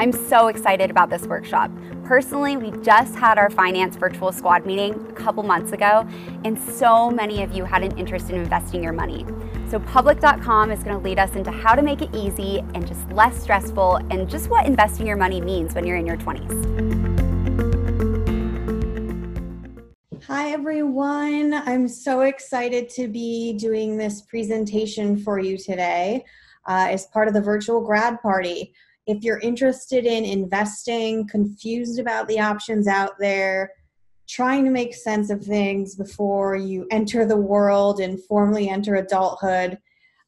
I'm so excited about this workshop. Personally, we just had our finance virtual squad meeting a couple months ago, and so many of you had an interest in investing your money. So, public.com is going to lead us into how to make it easy and just less stressful, and just what investing your money means when you're in your 20s. Hi, everyone. I'm so excited to be doing this presentation for you today uh, as part of the virtual grad party. If you're interested in investing, confused about the options out there, trying to make sense of things before you enter the world and formally enter adulthood,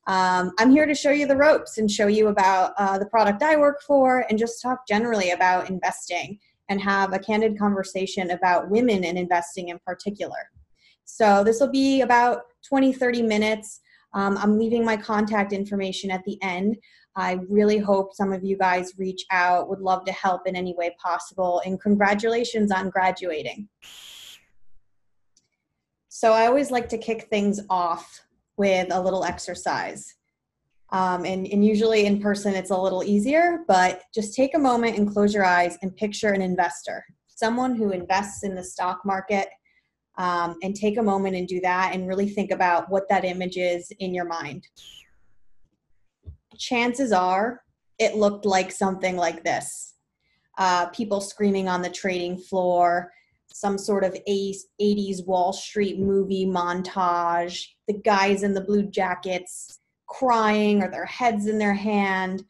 um, I'm here to show you the ropes and show you about uh, the product I work for and just talk generally about investing and have a candid conversation about women and investing in particular. So this will be about 20, 30 minutes. Um, I'm leaving my contact information at the end. I really hope some of you guys reach out, would love to help in any way possible, and congratulations on graduating. So, I always like to kick things off with a little exercise. Um, and, and usually in person it's a little easier, but just take a moment and close your eyes and picture an investor, someone who invests in the stock market. Um, and take a moment and do that and really think about what that image is in your mind chances are it looked like something like this uh, people screaming on the trading floor, some sort of 80s Wall Street movie montage, the guys in the blue jackets crying or their heads in their hand.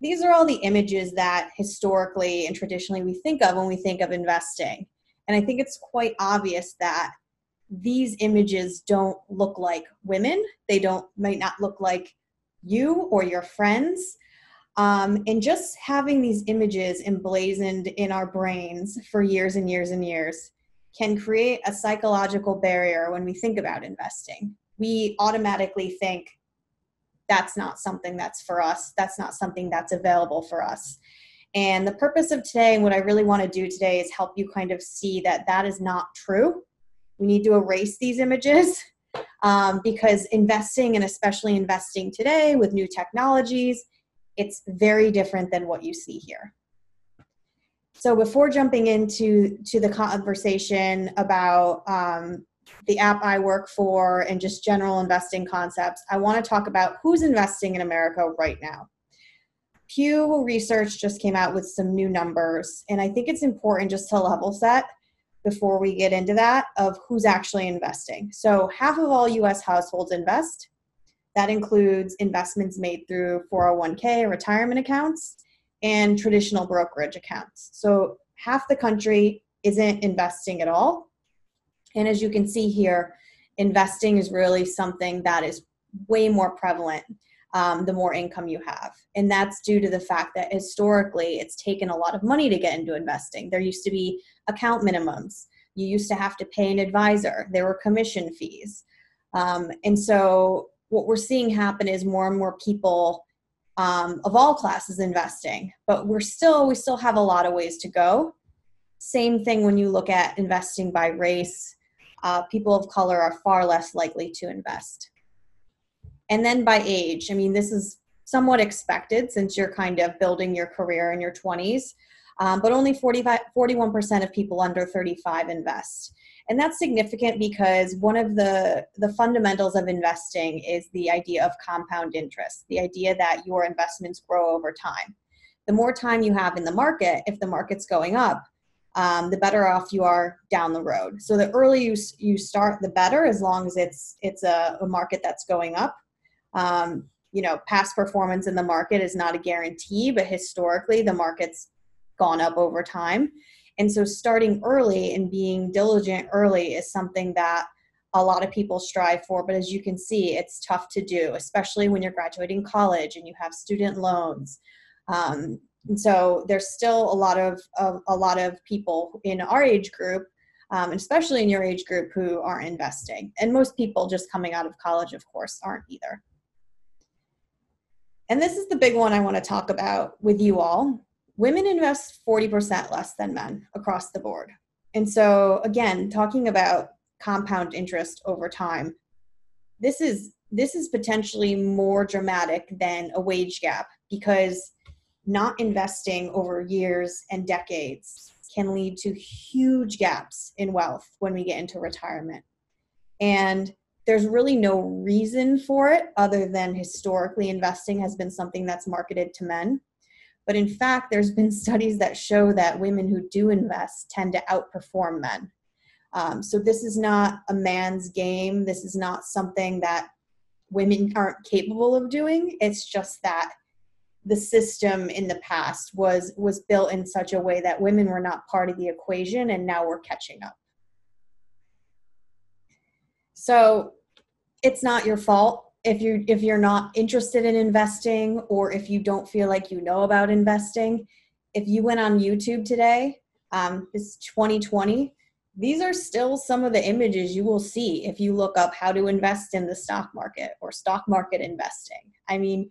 These are all the images that historically and traditionally we think of when we think of investing. And I think it's quite obvious that these images don't look like women. They don't might not look like you or your friends. Um, and just having these images emblazoned in our brains for years and years and years can create a psychological barrier when we think about investing. We automatically think that's not something that's for us, that's not something that's available for us. And the purpose of today, and what I really want to do today, is help you kind of see that that is not true. We need to erase these images um, because investing and especially investing today with new technologies it's very different than what you see here. So before jumping into to the conversation about um, the app i work for and just general investing concepts i want to talk about who's investing in america right now. Pew research just came out with some new numbers and i think it's important just to level set before we get into that of who's actually investing. So, half of all US households invest. That includes investments made through 401k retirement accounts and traditional brokerage accounts. So, half the country isn't investing at all. And as you can see here, investing is really something that is way more prevalent um, the more income you have. And that's due to the fact that historically it's taken a lot of money to get into investing. There used to be account minimums, you used to have to pay an advisor, there were commission fees. Um, and so what we're seeing happen is more and more people um, of all classes investing, but we're still, we still have a lot of ways to go. Same thing when you look at investing by race. Uh, people of color are far less likely to invest. And then by age, I mean, this is somewhat expected since you're kind of building your career in your 20s, um, but only 45, 41% of people under 35 invest. And that's significant because one of the, the fundamentals of investing is the idea of compound interest, the idea that your investments grow over time. The more time you have in the market, if the market's going up, um, the better off you are down the road. So the earlier you, you start, the better, as long as it's it's a, a market that's going up. Um, you know, past performance in the market is not a guarantee, but historically the market's gone up over time. And so starting early and being diligent early is something that a lot of people strive for, but as you can see, it's tough to do, especially when you're graduating college and you have student loans. Um, and so there's still a lot of, of, a lot of people in our age group, um, especially in your age group, who aren't investing. And most people just coming out of college, of course, aren't either. And this is the big one I want to talk about with you all. Women invest 40% less than men across the board. And so again, talking about compound interest over time, this is this is potentially more dramatic than a wage gap because not investing over years and decades can lead to huge gaps in wealth when we get into retirement. And there's really no reason for it other than historically investing has been something that's marketed to men. But in fact, there's been studies that show that women who do invest tend to outperform men. Um, so this is not a man's game. This is not something that women aren't capable of doing. It's just that the system in the past was was built in such a way that women were not part of the equation and now we're catching up so it's not your fault if you if you're not interested in investing or if you don't feel like you know about investing. If you went on youtube today um, it's 2020 these are still some of the images you will see if you look up how to invest in the stock market or stock market investing. I mean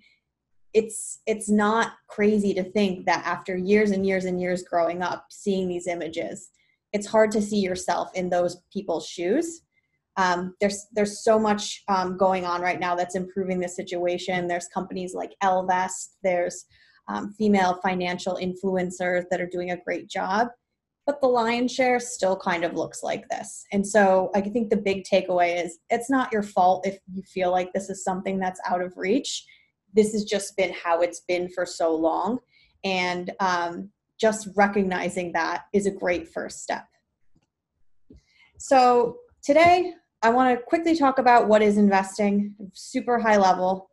it's it's not crazy to think that after years and years and years growing up seeing these images it's hard to see yourself in those people's shoes um, there's there's so much um, going on right now that's improving the situation there's companies like Ellevest there's um, female financial influencers that are doing a great job but the lion's share still kind of looks like this and so i think the big takeaway is it's not your fault if you feel like this is something that's out of reach this has just been how it's been for so long. And um, just recognizing that is a great first step. So, today I want to quickly talk about what is investing, super high level.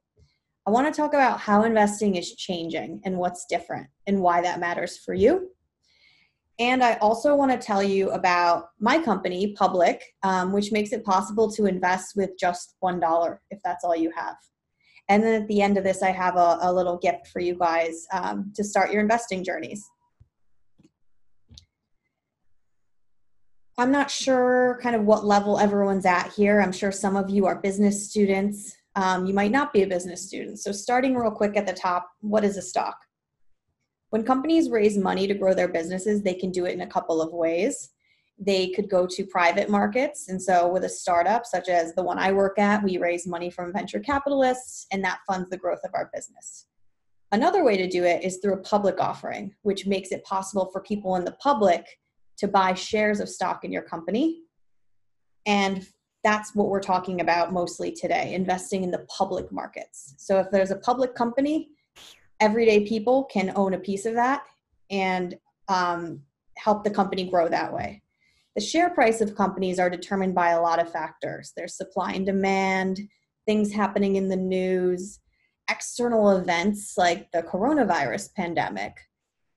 I want to talk about how investing is changing and what's different and why that matters for you. And I also want to tell you about my company, Public, um, which makes it possible to invest with just $1 if that's all you have. And then at the end of this, I have a, a little gift for you guys um, to start your investing journeys. I'm not sure kind of what level everyone's at here. I'm sure some of you are business students. Um, you might not be a business student. So, starting real quick at the top, what is a stock? When companies raise money to grow their businesses, they can do it in a couple of ways. They could go to private markets. And so, with a startup such as the one I work at, we raise money from venture capitalists, and that funds the growth of our business. Another way to do it is through a public offering, which makes it possible for people in the public to buy shares of stock in your company. And that's what we're talking about mostly today investing in the public markets. So, if there's a public company, everyday people can own a piece of that and um, help the company grow that way. The share price of companies are determined by a lot of factors. There's supply and demand, things happening in the news, external events like the coronavirus pandemic.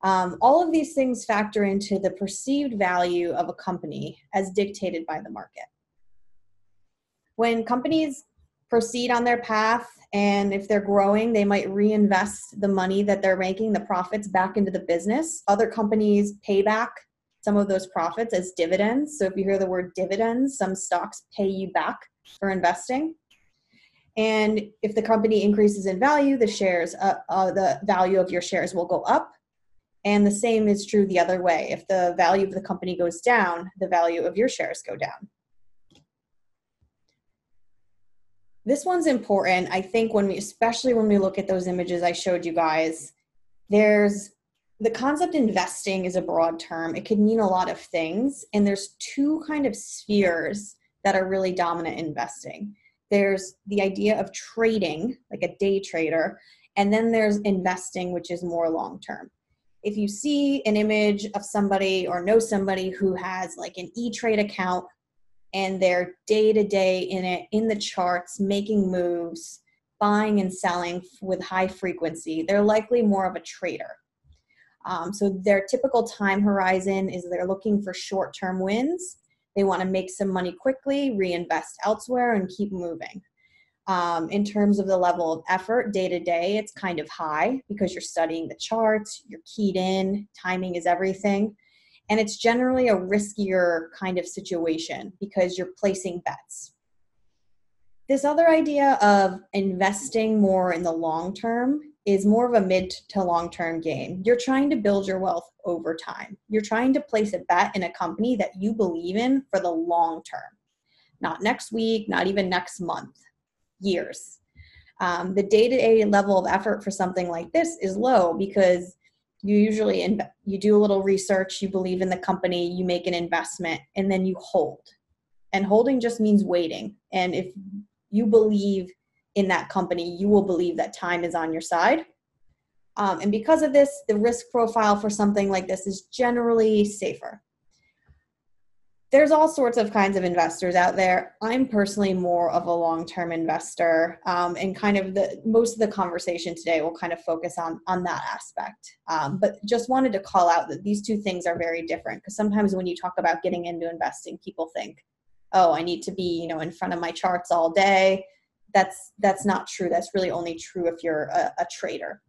Um, all of these things factor into the perceived value of a company as dictated by the market. When companies proceed on their path and if they're growing, they might reinvest the money that they're making, the profits back into the business. Other companies pay back some of those profits as dividends. So if you hear the word dividends, some stocks pay you back for investing. And if the company increases in value, the shares, uh, uh, the value of your shares will go up. And the same is true the other way. If the value of the company goes down, the value of your shares go down. This one's important. I think when we, especially when we look at those images I showed you guys, there's the concept investing is a broad term. It could mean a lot of things. And there's two kind of spheres that are really dominant in investing. There's the idea of trading, like a day trader, and then there's investing, which is more long term. If you see an image of somebody or know somebody who has like an E Trade account and they're day to day in it, in the charts, making moves, buying and selling with high frequency, they're likely more of a trader um, so their typical time horizon is they're looking for short term wins. They want to make some money quickly, reinvest elsewhere, and keep moving. Um, in terms of the level of effort day to day, it's kind of high because you're studying the charts, you're keyed in, timing is everything. And it's generally a riskier kind of situation because you're placing bets. This other idea of investing more in the long term is more of a mid to long term game. You're trying to build your wealth over time. You're trying to place a bet in a company that you believe in for the long term, not next week, not even next month, years. Um, the day to day level of effort for something like this is low because you usually in, you do a little research you believe in the company you make an investment and then you hold. And holding just means waiting. And if you believe in that company you will believe that time is on your side. Um, and because of this the risk profile for something like this is generally safer there's all sorts of kinds of investors out there. I'm personally more of a long-term investor, um, and kind of the most of the conversation today will kind of focus on on that aspect. Um, but just wanted to call out that these two things are very different because sometimes when you talk about getting into investing, people think, "Oh, I need to be you know in front of my charts all day." That's that's not true. That's really only true if you're a, a trader.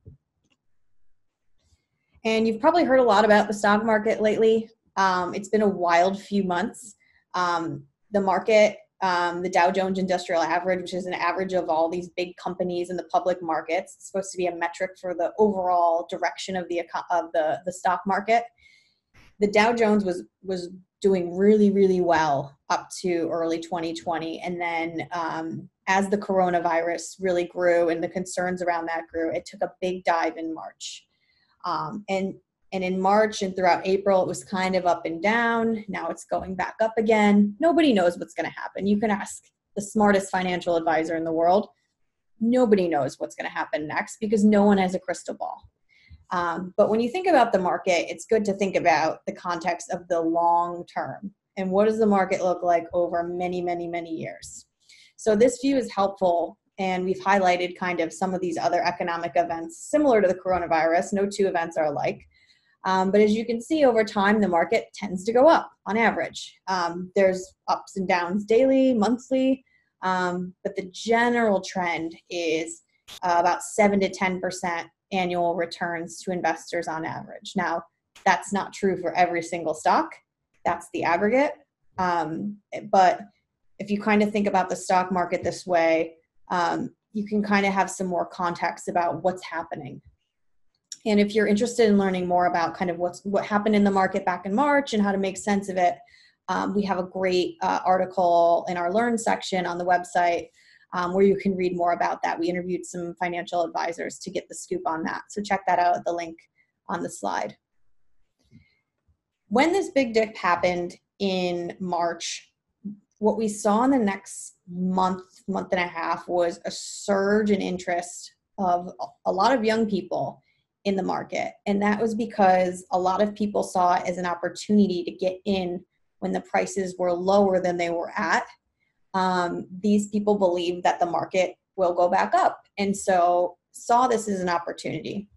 And you've probably heard a lot about the stock market lately. Um, it's been a wild few months. Um, the market, um, the Dow Jones Industrial Average, which is an average of all these big companies in the public markets, it's supposed to be a metric for the overall direction of the of the the stock market. The Dow Jones was was doing really really well up to early 2020, and then um, as the coronavirus really grew and the concerns around that grew, it took a big dive in March. Um, and and in March and throughout April, it was kind of up and down. Now it's going back up again. Nobody knows what's going to happen. You can ask the smartest financial advisor in the world. Nobody knows what's going to happen next because no one has a crystal ball. Um, but when you think about the market, it's good to think about the context of the long term and what does the market look like over many, many, many years. So this view is helpful and we've highlighted kind of some of these other economic events similar to the coronavirus. No two events are alike. Um, but as you can see over time, the market tends to go up on average. Um, there's ups and downs daily, monthly, um, but the general trend is uh, about 7 to 10% annual returns to investors on average. Now, that's not true for every single stock, that's the aggregate. Um, but if you kind of think about the stock market this way, um, you can kind of have some more context about what's happening and if you're interested in learning more about kind of what's what happened in the market back in March and how to make sense of it, um, we have a great uh, article in our Learn section on the website um, where you can read more about that. We interviewed some financial advisors to get the scoop on that. So check that out at the link on the slide. When this big dip happened in March, what we saw in the next month, month and a half was a surge in interest of a lot of young people in the market. And that was because a lot of people saw it as an opportunity to get in when the prices were lower than they were at. Um, these people believe that the market will go back up. And so saw this as an opportunity.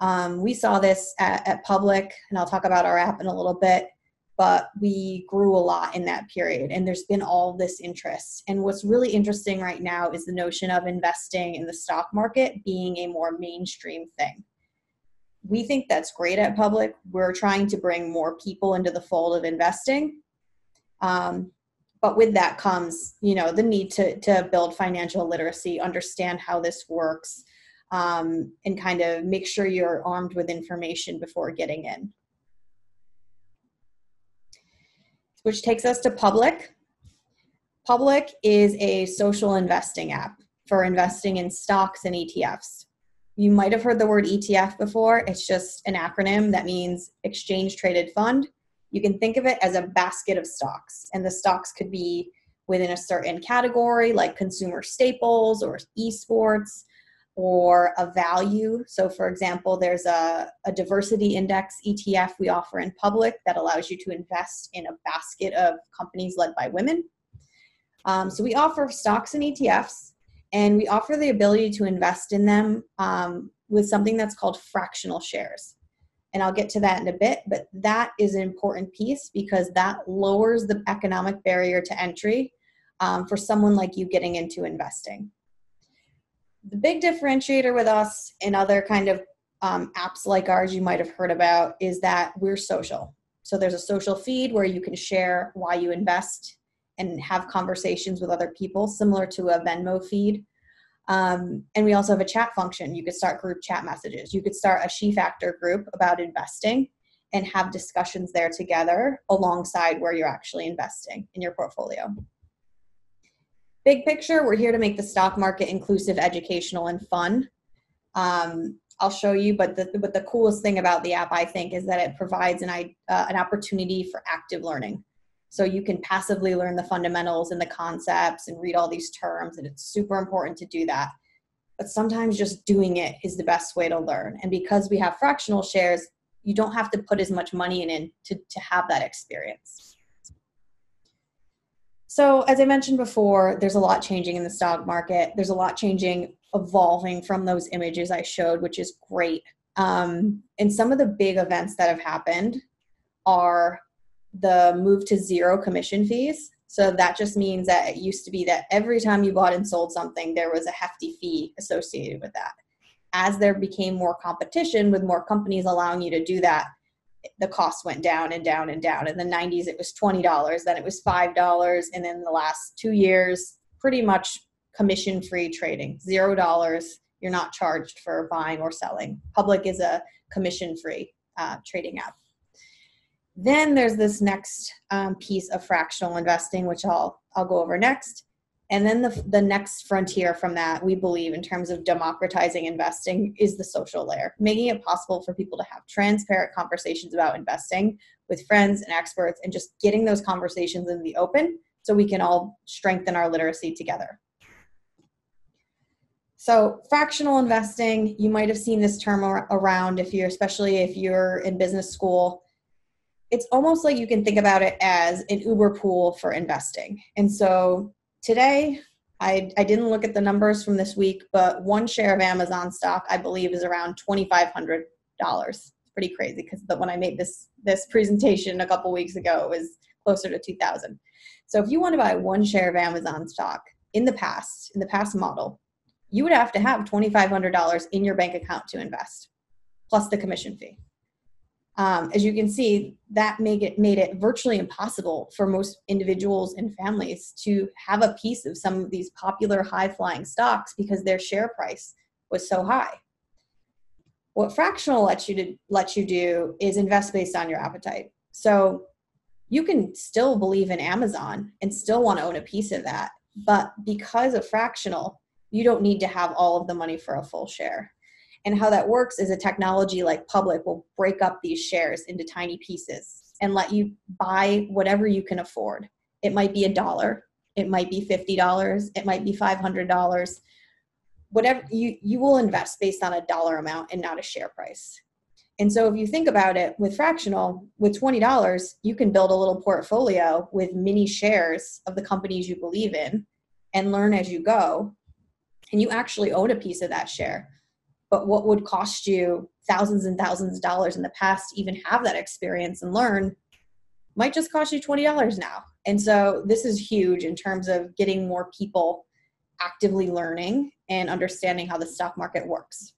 Um, we saw this at, at Public, and I'll talk about our app in a little bit, but we grew a lot in that period. And there's been all this interest. And what's really interesting right now is the notion of investing in the stock market being a more mainstream thing we think that's great at Public. We're trying to bring more people into the fold of investing. Um, but with that comes, you know, the need to, to build financial literacy, understand how this works, um, and kind of make sure you're armed with information before getting in. Which takes us to Public. Public is a social investing app for investing in stocks and ETFs. You might have heard the word ETF before. It's just an acronym that means exchange traded fund. You can think of it as a basket of stocks, and the stocks could be within a certain category like consumer staples or esports or a value. So, for example, there's a, a diversity index ETF we offer in public that allows you to invest in a basket of companies led by women. Um, so, we offer stocks and ETFs and we offer the ability to invest in them um, with something that's called fractional shares. And i'll get to that in a bit but that is an important piece because that lowers the economic barrier to entry um, for someone like you getting into investing. The big differentiator with us and other kind of um, apps like ours you might have heard about is that we're social. So there's a social feed where you can share why you invest and have conversations with other people, similar to a Venmo feed. Um, and we also have a chat function. You could start group chat messages. You could start a She Factor group about investing and have discussions there together alongside where you're actually investing in your portfolio. Big picture, we're here to make the stock market inclusive, educational, and fun. Um, I'll show you. But the but the coolest thing about the app, I think, is that it provides an uh, an opportunity for active learning. So you can passively learn the fundamentals and the concepts and read all these terms, and it's super important to do that. But sometimes just doing it is the best way to learn. And because we have fractional shares, you don't have to put as much money in, to, to have that experience. So, as I mentioned before, there's a lot changing in the stock market. There's a lot changing, evolving from those images I showed, which is great. Um, and some of the big events that have happened are the move to zero commission fees. So that just means that it used to be that every time you bought and sold something, there was a hefty fee associated with that. As there became more competition with more companies allowing you to do that, the cost went down and down and down. In the 90s, it was $20, then it was $5, and then the last two years, pretty much commission free trading, $0. You're not charged for buying or selling. Public is a commission free uh, trading app. Then there's this next um, piece of fractional investing, which I'll I'll go over next. And then the, the next frontier from that, we believe, in terms of democratizing investing, is the social layer, making it possible for people to have transparent conversations about investing with friends and experts and just getting those conversations in the open so we can all strengthen our literacy together. So, fractional investing, you might have seen this term around if you're, especially if you're in business school it's almost like you can think about it as an Uber pool for investing. And so today, I, I didn't look at the numbers from this week, but one share of Amazon stock, I believe, is around $2,500. It's pretty crazy because when I made this this presentation a couple weeks ago, it was closer to 2000 So if you want to buy one share of Amazon stock in the past, in the past model, you would have to have $2,500 in your bank account to invest, plus the commission fee um, as you can see, that made it made it virtually impossible for most individuals and families to have a piece of some of these popular high flying stocks because their share price was so high. What fractional lets you to let you do is invest based on your appetite. So you can still believe in Amazon and still want to own a piece of that, but because of fractional, you don't need to have all of the money for a full share. And how that works is a technology like Public will break up these shares into tiny pieces and let you buy whatever you can afford. It might be a dollar, it might be $50, it might be $500. Whatever you you will invest based on a dollar amount and not a share price. And so if you think about it with fractional, with $20, you can build a little portfolio with mini shares of the companies you believe in and learn as you go. And you actually own a piece of that share but what would cost you thousands and thousands of dollars in the past to even have that experience and learn might just cost you $20 now. And so this is huge in terms of getting more people actively learning and understanding how the stock market works.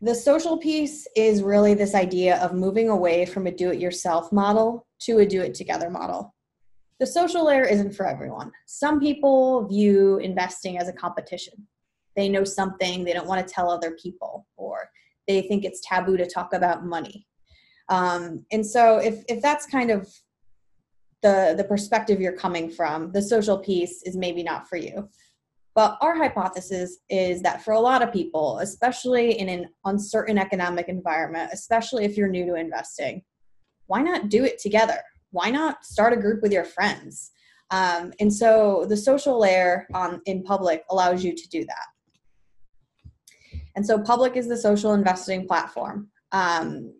The social piece is really this idea of moving away from a do it yourself model to a do it together model the social layer isn't for everyone. Some people view investing as a competition. They know something, they don't want to tell other people, or they think it's taboo to talk about money. Um, and so, if, if that's kind of the, the perspective you're coming from, the social piece is maybe not for you. But our hypothesis is that for a lot of people, especially in an uncertain economic environment, especially if you're new to investing, why not do it together? Why not start a group with your friends? Um, and so the social layer on in public allows you to do that. And so public is the social investing platform. Um,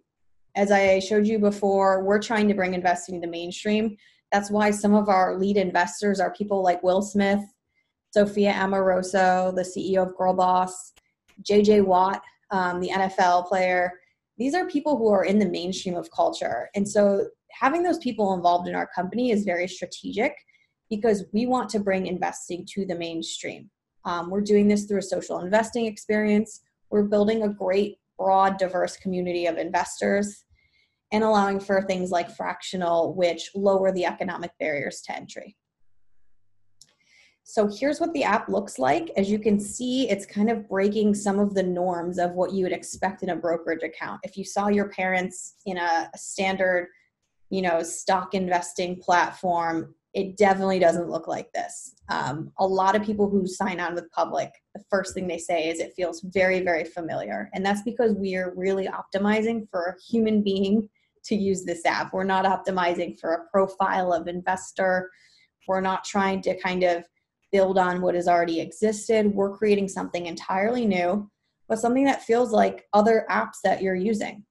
as I showed you before, we're trying to bring investing to mainstream. That's why some of our lead investors are people like Will Smith, Sophia Amoruso, the CEO of Girl Boss, JJ Watt, um, the NFL player. These are people who are in the mainstream of culture. And so having those people involved in our company is very strategic because we want to bring investing to the mainstream. Um, we're doing this through a social investing experience. We're building a great, broad, diverse community of investors and allowing for things like fractional, which lower the economic barriers to entry. So here's what the app looks like. As you can see, it's kind of breaking some of the norms of what you would expect in a brokerage account. If you saw your parents in a, a standard you know stock investing platform it definitely doesn't look like this. Um, a lot of people who sign on with public, the first thing they say is it feels very, very familiar. And that's because we are really optimizing for a human being to use this app. We're not optimizing for a profile of investor. We're not trying to kind of build on what has already existed. We're creating something entirely new, but something that feels like other apps that you're using.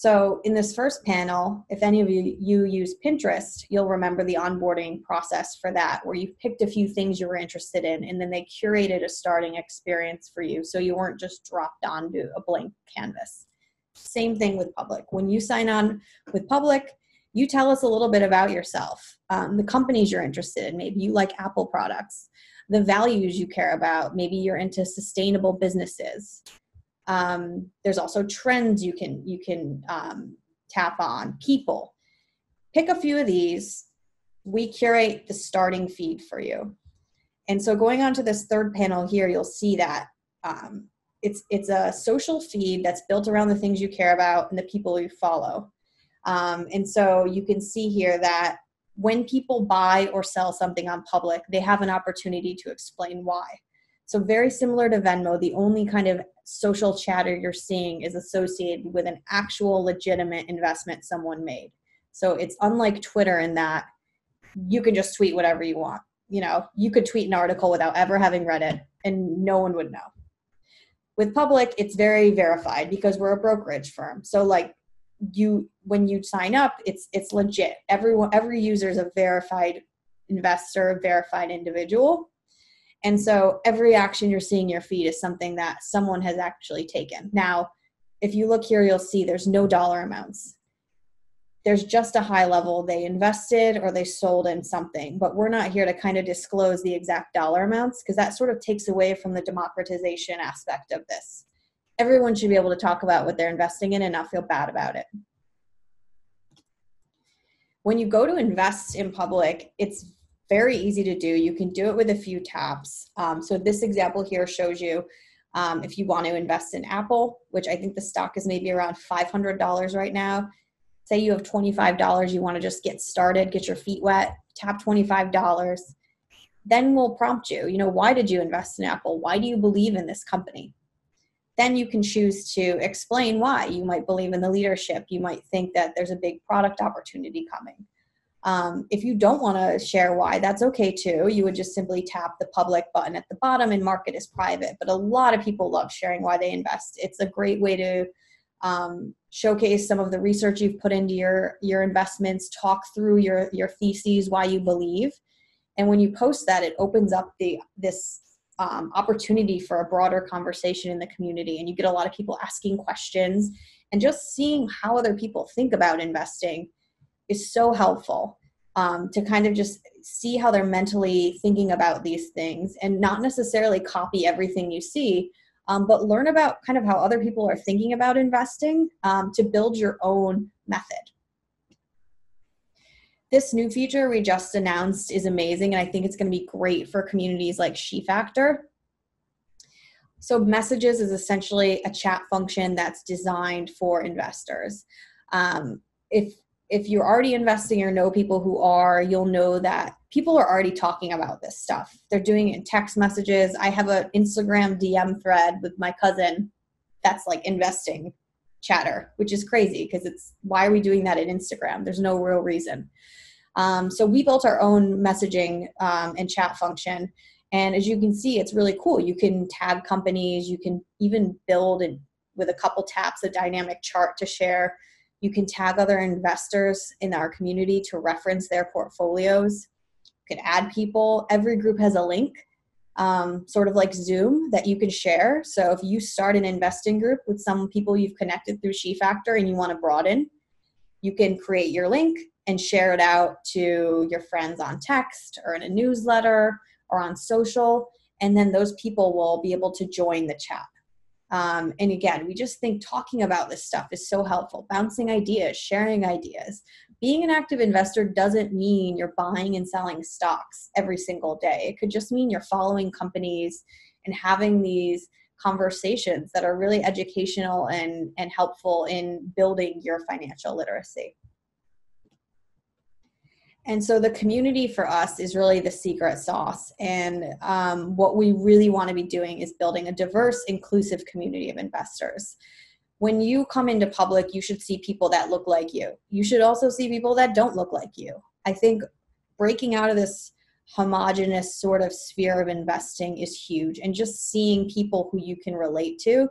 So in this first panel, if any of you, you use Pinterest, you'll remember the onboarding process for that, where you picked a few things you were interested in, and then they curated a starting experience for you. So you weren't just dropped onto a blank canvas. Same thing with public. When you sign on with public, you tell us a little bit about yourself, um, the companies you're interested in. Maybe you like Apple products, the values you care about. Maybe you're into sustainable businesses. Um, there's also trends you can you can um, tap on. People, pick a few of these. We curate the starting feed for you. And so going on to this third panel here, you'll see that um, it's it's a social feed that's built around the things you care about and the people you follow. Um, and so you can see here that when people buy or sell something on public, they have an opportunity to explain why. So very similar to Venmo, the only kind of social chatter you're seeing is associated with an actual legitimate investment someone made. So it's unlike Twitter in that you can just tweet whatever you want. You know, you could tweet an article without ever having read it and no one would know. With public, it's very verified because we're a brokerage firm. So like you when you sign up, it's it's legit. Everyone every user is a verified investor, verified individual and so every action you're seeing your feed is something that someone has actually taken. Now, if you look here, you'll see there's no dollar amounts. There's just a high level. They invested or they sold in something, but we're not here to kind of disclose the exact dollar amounts because that sort of takes away from the democratization aspect of this. Everyone should be able to talk about what they're investing in and not feel bad about it. When you go to invest in public, it's very easy to do. You can do it with a few taps. Um, so this example here shows you um, if you want to invest in Apple, which I think the stock is maybe around $500 right now. Say you have $25, you want to just get started, get your feet wet, tap $25. Then we'll prompt you, you know, why did you invest in Apple? Why do you believe in this company? Then you can choose to explain why. You might believe in the leadership. You might think that there's a big product opportunity coming um, if you don't want to share why, that's okay too. You would just simply tap the public button at the bottom and mark it as private. But a lot of people love sharing why they invest. It's a great way to um, showcase some of the research you've put into your your investments, talk through your your theses, why you believe, and when you post that, it opens up the this um, opportunity for a broader conversation in the community, and you get a lot of people asking questions and just seeing how other people think about investing is so helpful um, to kind of just see how they're mentally thinking about these things and not necessarily copy everything you see um, but learn about kind of how other people are thinking about investing um, to build your own method this new feature we just announced is amazing and i think it's going to be great for communities like She Factor. so messages is essentially a chat function that's designed for investors um, if if you're already investing or know people who are, you'll know that people are already talking about this stuff. They're doing it in text messages. I have an Instagram DM thread with my cousin that's like investing chatter, which is crazy because it's why are we doing that in Instagram? There's no real reason. Um, so we built our own messaging um, and chat function. And as you can see, it's really cool. You can tag companies, you can even build with a couple taps a dynamic chart to share you can tag other investors in our community to reference their portfolios. You can add people. Every group has a link, um, sort of like Zoom, that you can share. So if you start an investing group with some people you've connected through SheFactor and you want to broaden, you can create your link and share it out to your friends on text or in a newsletter or on social. And then those people will be able to join the chat. Um, and again, we just think talking about this stuff is so helpful, bouncing ideas, sharing ideas. Being an active investor doesn't mean you're buying and selling stocks every single day. It could just mean you're following companies and having these conversations that are really educational and, and helpful in building your financial literacy. And so the community for us is really the secret sauce. And um, what we really want to be doing is building a diverse, inclusive community of investors. When you come into public, you should see people that look like you. You should also see people that don't look like you. I think breaking out of this homogenous sort of sphere of investing is huge. And just seeing people who you can relate to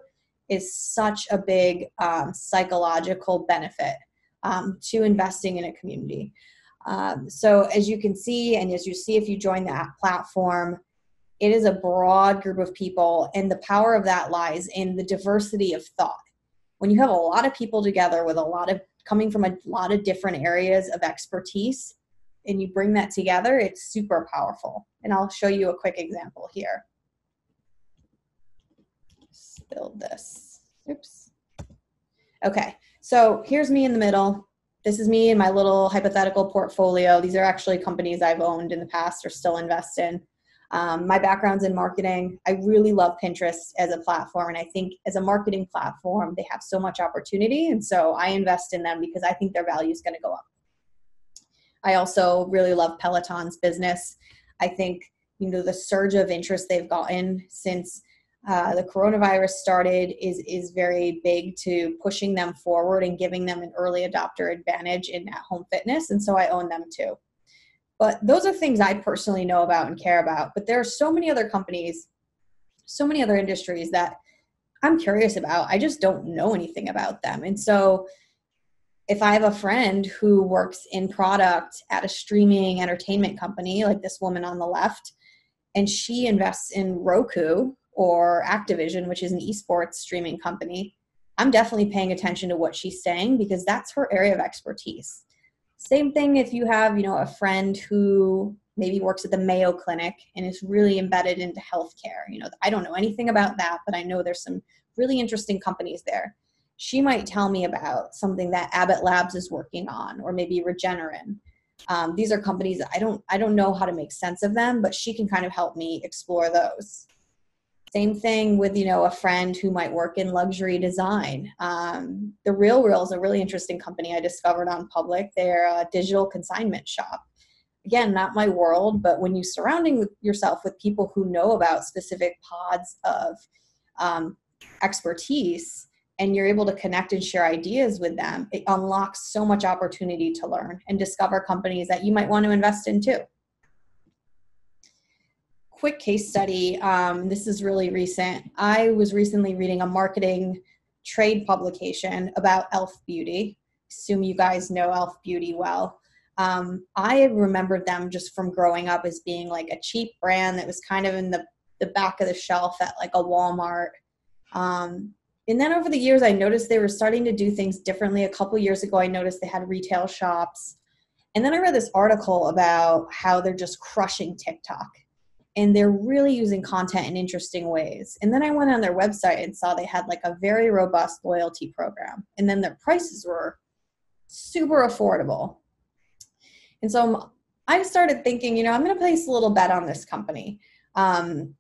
is such a big um, psychological benefit um, to investing in a community. Um, so as you can see, and as you see if you join that platform, it is a broad group of people, and the power of that lies in the diversity of thought. When you have a lot of people together with a lot of coming from a lot of different areas of expertise, and you bring that together, it's super powerful. And I'll show you a quick example here. Build this. Oops. Okay, so here's me in the middle this is me and my little hypothetical portfolio. These are actually companies I've owned in the past or still invest in. Um, my background's in marketing. I really love Pinterest as a platform, and I think as a marketing platform, they have so much opportunity, and so I invest in them because I think their value is going to go up. I also really love Peloton's business. I think you know the surge of interest they've gotten since uh, the coronavirus started is is very big to pushing them forward and giving them an early adopter advantage in at home fitness and so i own them too. But those are things i personally know about and care about but there are so many other companies so many other industries that i'm curious about. I just don't know anything about them. And so if i have a friend who works in product at a streaming entertainment company like this woman on the left and she invests in roku or Activision, which is an esports streaming company, I'm definitely paying attention to what she's saying because that's her area of expertise. Same thing if you have, you know, a friend who maybe works at the Mayo Clinic and is really embedded into healthcare. You know, I don't know anything about that, but I know there's some really interesting companies there. She might tell me about something that Abbott Labs is working on, or maybe Regeneron. Um, these are companies I don't I don't know how to make sense of them, but she can kind of help me explore those. Same thing with you know a friend who might work in luxury design. Um, the Real Real is a really interesting company I discovered on Public. They're a digital consignment shop. Again, not my world, but when you're surrounding yourself with people who know about specific pods of um, expertise, and you're able to connect and share ideas with them, it unlocks so much opportunity to learn and discover companies that you might want to invest in too quick case study. Um, this is really recent. I was recently reading a marketing trade publication about Elf Beauty. Assume you guys know Elf Beauty well. Um, I remembered them just from growing up as being like a cheap brand that was kind of in the, the back of the shelf at like a Walmart. Um, and then over the years, I noticed they were starting to do things differently. A couple years ago, I noticed they had retail shops. And then I read this article about how they're just crushing TikTok and they're really using content in interesting ways. And then I went on their website and saw they had like a very robust loyalty program. And then their prices were super affordable. And so I started thinking, you know, I'm going to place a little bet on this company. Um,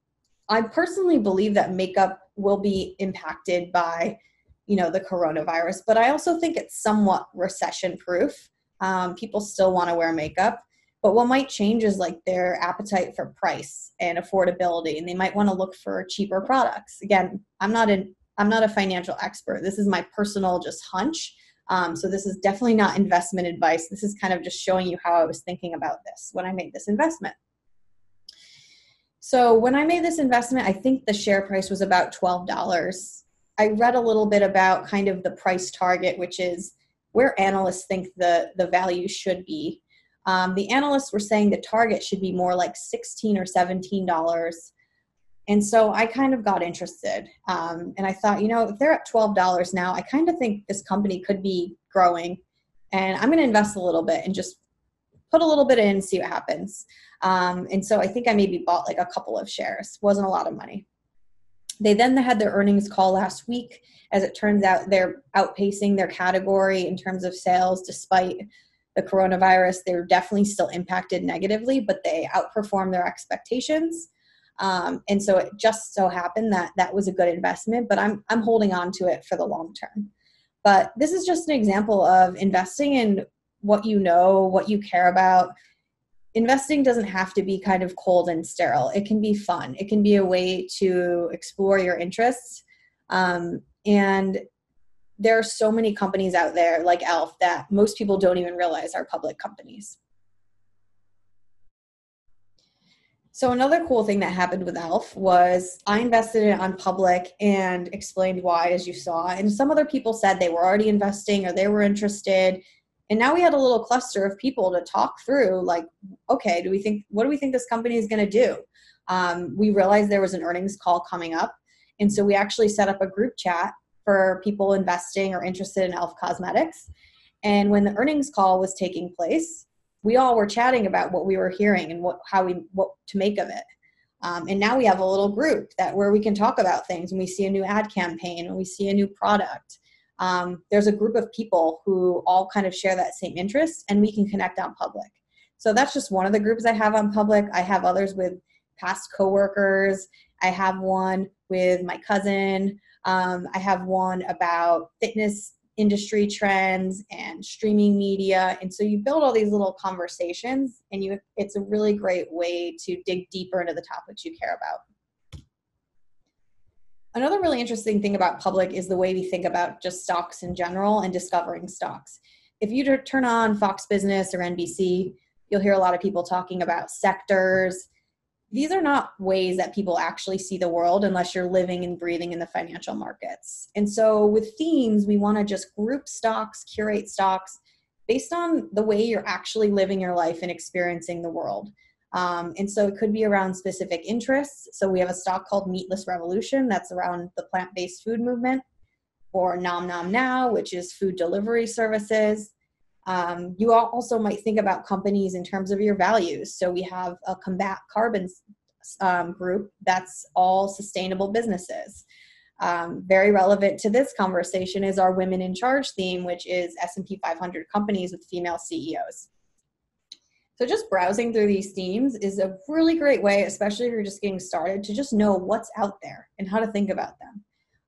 I personally believe that makeup will be impacted by, you know, the coronavirus, but I also think it's somewhat recession proof. Um, people still want to wear makeup. But what might change is like their appetite for price and affordability, and they might want to look for cheaper products. Again, I'm not an I'm not a financial expert. This is my personal just hunch. Um, so this is definitely not investment advice. This is kind of just showing you how I was thinking about this when I made this investment. So when I made this investment, I think the share price was about $12. I read a little bit about kind of the price target, which is where analysts think the, the value should be. Um, the analysts were saying the target should be more like 16 or 17 dollars. And so i kind of got interested um, and i thought you know if they're at $12 now i kind of think this company could be growing and i'm going to invest a little bit and just put a little bit in see what happens. Um, and so i think i maybe bought like a couple of shares. Wasn't a lot of money. They then had their earnings call last week. As it turns out they're outpacing their category in terms of sales despite the coronavirus, they were definitely still impacted negatively, but they outperformed their expectations. Um, and so it just so happened that that was a good investment, but I'm, I'm holding on to it for the long term. But this is just an example of investing in what you know, what you care about. Investing doesn't have to be kind of cold and sterile. It can be fun. It can be a way to explore your interests. Um, and there are so many companies out there like Elf that most people don't even realize are public companies. So another cool thing that happened with Elf was I invested in it on public and explained why, as you saw. And some other people said they were already investing or they were interested. And now we had a little cluster of people to talk through, like, okay, do we think what do we think this company is going to do? Um, we realized there was an earnings call coming up, and so we actually set up a group chat for people investing or interested in Elf Cosmetics. And when the earnings call was taking place, we all were chatting about what we were hearing and what how we what to make of it. Um, and now we have a little group that where we can talk about things when we see a new ad campaign and we see a new product. Um, there's a group of people who all kind of share that same interest and we can connect on public. So that's just one of the groups I have on public. I have others with past coworkers. I have one with my cousin. Um, I have one about fitness industry trends and streaming media. And so you build all these little conversations and you it's a really great way to dig deeper into the topics you care about. Another really interesting thing about public is the way we think about just stocks in general and discovering stocks. If you turn on fox business or nbc you'll hear a lot of people talking about sectors these are not ways that people actually see the world unless you're living and breathing in the financial markets. And so with themes, we want to just group stocks, curate stocks based on the way you're actually living your life and experiencing the world. Um, and so it could be around specific interests. So we have a stock called Meatless Revolution that's around the plant based food movement, or Nom Nom Now, which is food delivery services. Um, you also might think about companies in terms of your values. So we have a combat carbon um, group that's all sustainable businesses. Um, very relevant to this conversation is our women in charge theme, which is S&P 500 companies with female CEOs. So just browsing through these themes is a really great way, especially if you're just getting started, to just know what's out there and how to think about them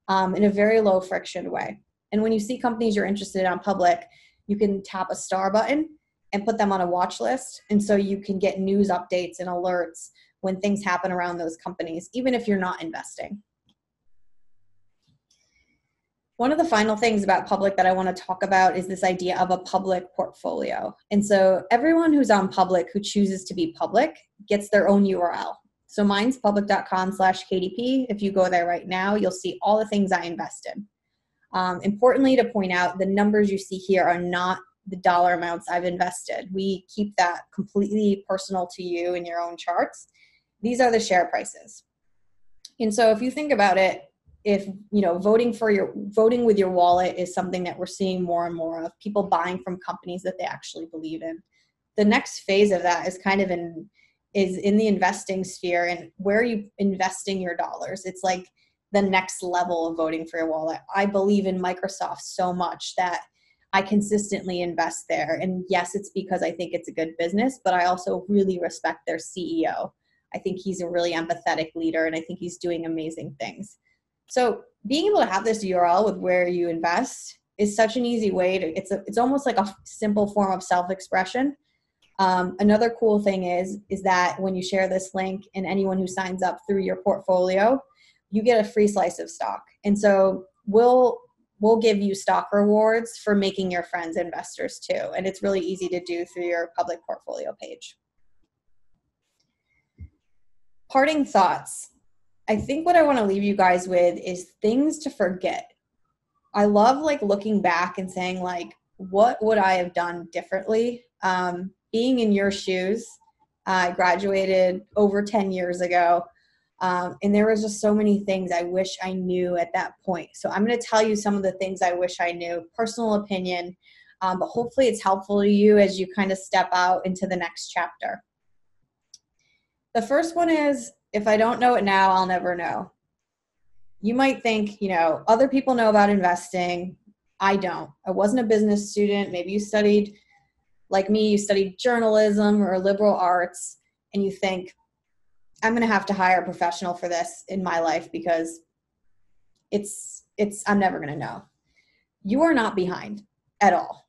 um, in a very low friction way. And when you see companies you're interested in on public, you can tap a star button and put them on a watch list. And so you can get news updates and alerts when things happen around those companies, even if you're not investing. One of the final things about public that I want to talk about is this idea of a public portfolio. And so everyone who's on public who chooses to be public gets their own URL. So mine's public.com slash KDP. If you go there right now, you'll see all the things I invest in. Um, importantly, to point out, the numbers you see here are not the dollar amounts I've invested. We keep that completely personal to you in your own charts. These are the share prices. And so if you think about it, if you know voting for your voting with your wallet is something that we're seeing more and more of people buying from companies that they actually believe in the next phase of that is kind of in is in the investing sphere and where are you investing your dollars it's like the next level of voting for your wallet. I believe in Microsoft so much that I consistently invest there. And yes, it's because I think it's a good business, but I also really respect their CEO. I think he's a really empathetic leader and I think he's doing amazing things. So being able to have this URL with where you invest is such an easy way to it's a, it's almost like a simple form of self-expression. Um, another cool thing is is that when you share this link and anyone who signs up through your portfolio, you get a free slice of stock. And so we'll we'll give you stock rewards for making your friends investors too. And it's really easy to do through your public portfolio page. Parting thoughts. I think what I want to leave you guys with is things to forget. I love like looking back and saying like, what would I have done differently? Um, being in your shoes, I graduated over 10 years ago. Um, and there was just so many things I wish I knew at that point. So I'm going to tell you some of the things I wish I knew, personal opinion, um, but hopefully it's helpful to you as you kind of step out into the next chapter. The first one is if I don't know it now, I'll never know. You might think, you know, other people know about investing. I don't. I wasn't a business student. Maybe you studied, like me, you studied journalism or liberal arts, and you think, I'm going to have to hire a professional for this in my life because it's it's I'm never going to know. You are not behind at all.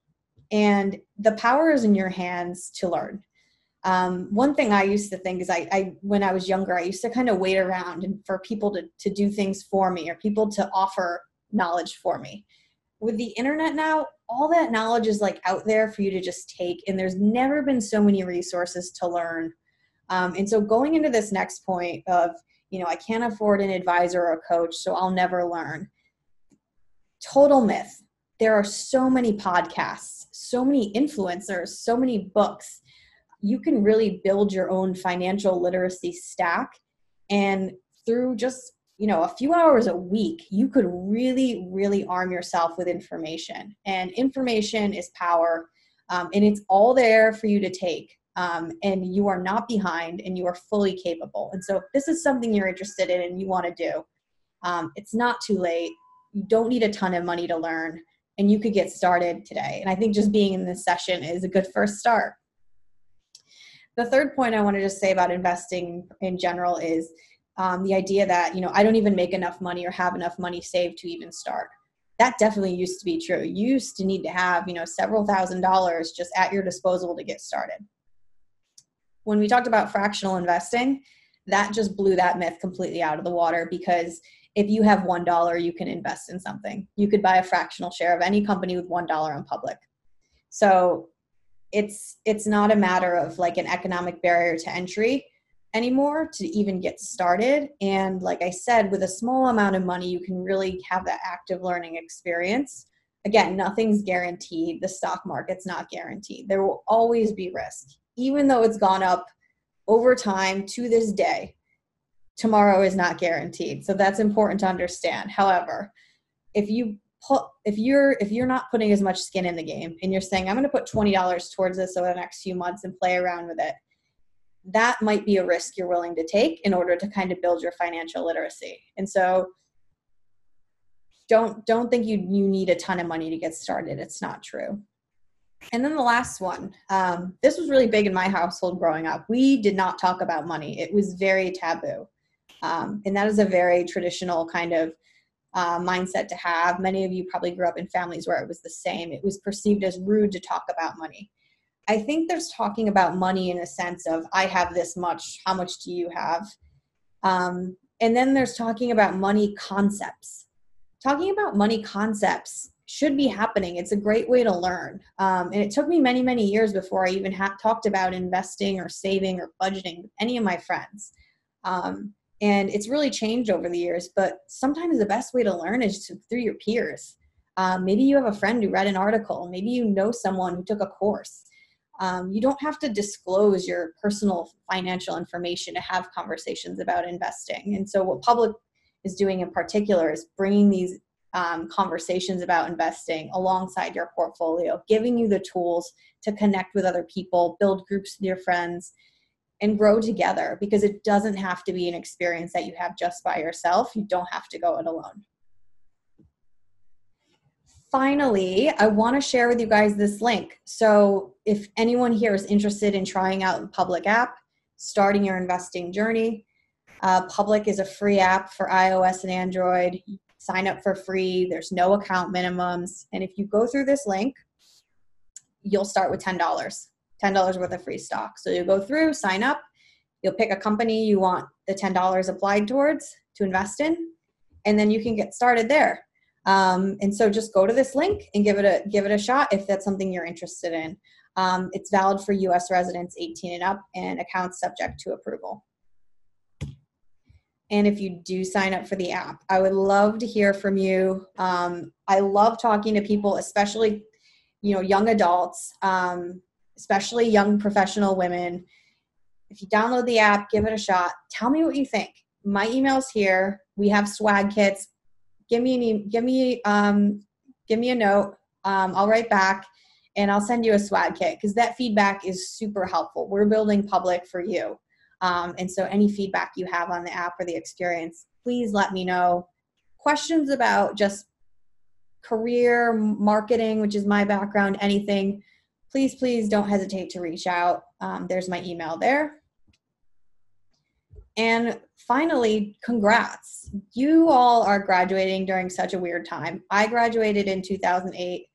and the power is in your hands to learn. Um, one thing I used to think is I, I, when I was younger, I used to kind of wait around and for people to, to do things for me or people to offer knowledge for me. With the internet now, all that knowledge is like out there for you to just take, and there's never been so many resources to learn. Um, and so going into this next point of, you know, I can't afford an advisor or a coach, so I'll never learn. Total myth. There are so many podcasts, so many influencers, so many books you can really build your own financial literacy stack and through just you know a few hours a week you could really really arm yourself with information and information is power um, and it's all there for you to take um, and you are not behind and you are fully capable and so if this is something you're interested in and you want to do um, it's not too late you don't need a ton of money to learn and you could get started today and i think just being in this session is a good first start the third point I wanted to just say about investing in general is um, the idea that you know I don't even make enough money or have enough money saved to even start. That definitely used to be true. You used to need to have you know several thousand dollars just at your disposal to get started. When we talked about fractional investing, that just blew that myth completely out of the water because if you have one dollar, you can invest in something. You could buy a fractional share of any company with one dollar on public. So it's it's not a matter of like an economic barrier to entry anymore to even get started. And like i said with a small amount of money you can really have that active learning experience. Again nothing's guaranteed. The stock market's not guaranteed. There will always be risk even though it's gone up over time to this day tomorrow is not guaranteed. So that's important to understand. However if you put if you're if you're not putting as much skin in the game and you're saying i'm going to put $20 towards this over the next few months and play around with it that might be a risk you're willing to take in order to kind of build your financial literacy. And so don't don't think you you need a ton of money to get started. It's not true and then the last one um, this was really big in my household growing up we did not talk about money it was very taboo um, and that is a very traditional kind of uh, mindset to have. Many of you probably grew up in families where it was the same. It was perceived as rude to talk about money. I think there's talking about money in a sense of, I have this much, how much do you have? Um, and then there's talking about money concepts. Talking about money concepts should be happening. It's a great way to learn. Um, and it took me many, many years before I even ha- talked about investing or saving or budgeting with any of my friends. Um, and it's really changed over the years but sometimes the best way to learn is to, through your peers um, maybe you have a friend who read an article maybe you know someone who took a course um, you don't have to disclose your personal financial information to have conversations about investing and so what public is doing in particular is bringing these um, conversations about investing alongside your portfolio giving you the tools to connect with other people build groups with your friends and grow together because it doesn't have to be an experience that you have just by yourself. You don't have to go it alone. Finally, I want to share with you guys this link. So, if anyone here is interested in trying out the Public app, starting your investing journey, uh, Public is a free app for iOS and Android. Sign up for free, there's no account minimums. And if you go through this link, you'll start with $10. $10 worth of free stock. So you go through, sign up, you'll pick a company you want the $10 applied towards to invest in, and then you can get started there. Um, and so just go to this link and give it a give it a shot if that's something you're interested in. Um, it's valid for U.S. residents 18 and up, and accounts subject to approval. And if you do sign up for the app, I would love to hear from you. Um, I love talking to people, especially you know young adults um, especially young professional women. If you download the app, give it a shot. Tell me what you think. My email's here. We have swag kits. Give me an e- give me um, give me a note. Um, I'll write back and I'll send you a swag kit because that feedback is super helpful. We're building public for you. Um, and so any feedback you have on the app or the experience, please let me know. Questions about just career marketing, which is my background, anything, please, please don't hesitate to reach out. Um, there's my email there. And finally, congrats. You all are graduating during such a weird time. I graduated in 2008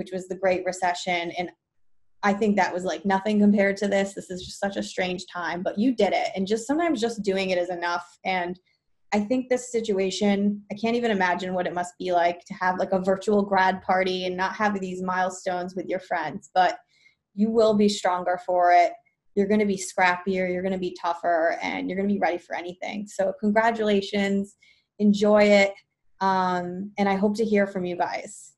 which was the Great Recession. And I think that was like nothing compared to this. This is just such a strange time, but you did it. And just sometimes just doing it is enough. And I think this situation, I can't even imagine what it must be like to have like a virtual grad party and not have these milestones with your friends, but you will be stronger for it. You're going to be scrappier, you're going to be tougher, and you're going to be ready for anything. So, congratulations, enjoy it, um, and I hope to hear from you guys.